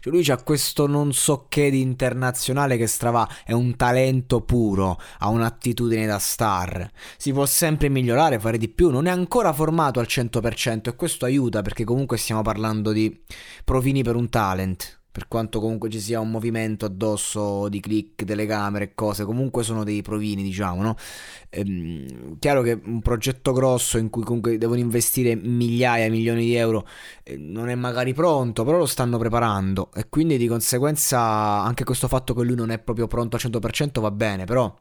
Cioè lui ha questo non so che di internazionale che strava, è un talento puro, ha un'attitudine da star. Si può sempre migliorare, fare di più, non è ancora formato al 100% e questo aiuta perché comunque stiamo parlando di provini per un talent per quanto comunque ci sia un movimento addosso di click, telecamere e cose, comunque sono dei provini, diciamo, no? Ehm, chiaro che un progetto grosso in cui comunque devono investire migliaia, milioni di euro eh, non è magari pronto, però lo stanno preparando e quindi di conseguenza anche questo fatto che lui non è proprio pronto al 100% va bene, però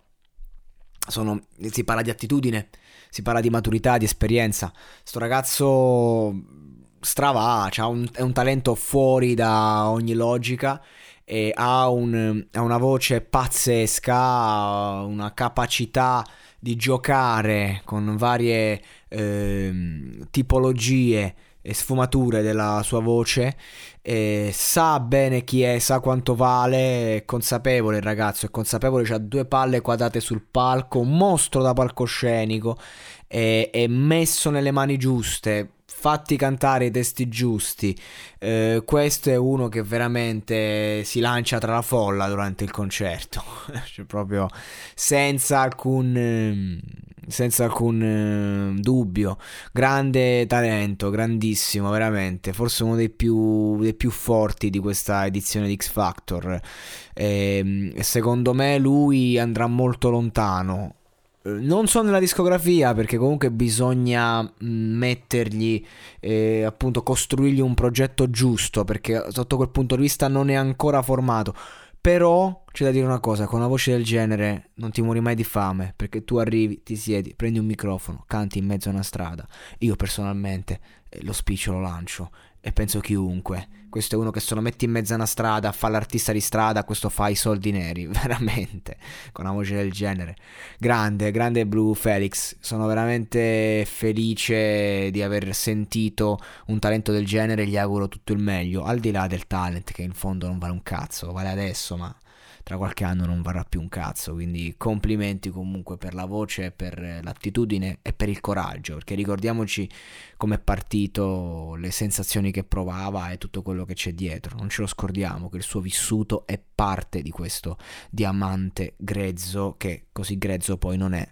sono, si parla di attitudine, si parla di maturità, di esperienza. Sto ragazzo strava, ha un, è un talento fuori da ogni logica e ha, un, ha una voce pazzesca, una capacità di giocare con varie eh, tipologie e sfumature della sua voce, e sa bene chi è, sa quanto vale, è consapevole il ragazzo, è consapevole, ha due palle quadrate sul palco, un mostro da palcoscenico, è, è messo nelle mani giuste, fatti cantare i testi giusti. Eh, questo è uno che veramente si lancia tra la folla durante il concerto, cioè proprio senza alcun, ehm, senza alcun eh, dubbio. Grande talento, grandissimo, veramente. Forse uno dei più, dei più forti di questa edizione di X Factor. Ehm, e secondo me lui andrà molto lontano non so nella discografia perché comunque bisogna mm, mettergli, eh, appunto, costruirgli un progetto giusto perché sotto quel punto di vista non è ancora formato. Però c'è da dire una cosa, con una voce del genere non ti muori mai di fame perché tu arrivi, ti siedi, prendi un microfono, canti in mezzo a una strada. Io personalmente eh, lo spiccio lo lancio e penso chiunque. Questo è uno che se lo metti in mezzo a una strada, fa l'artista di strada, questo fa i soldi neri, veramente, con una voce del genere. Grande, grande Blue Felix, sono veramente felice di aver sentito un talento del genere, gli auguro tutto il meglio, al di là del talent che in fondo non vale un cazzo, vale adesso, ma tra qualche anno non varrà più un cazzo. Quindi complimenti comunque per la voce, per l'attitudine e per il coraggio, perché ricordiamoci come è partito, le sensazioni che provava e tutto quello che c'è dietro. Non ce lo scordiamo che il suo vissuto è parte di questo diamante grezzo che così grezzo poi non è.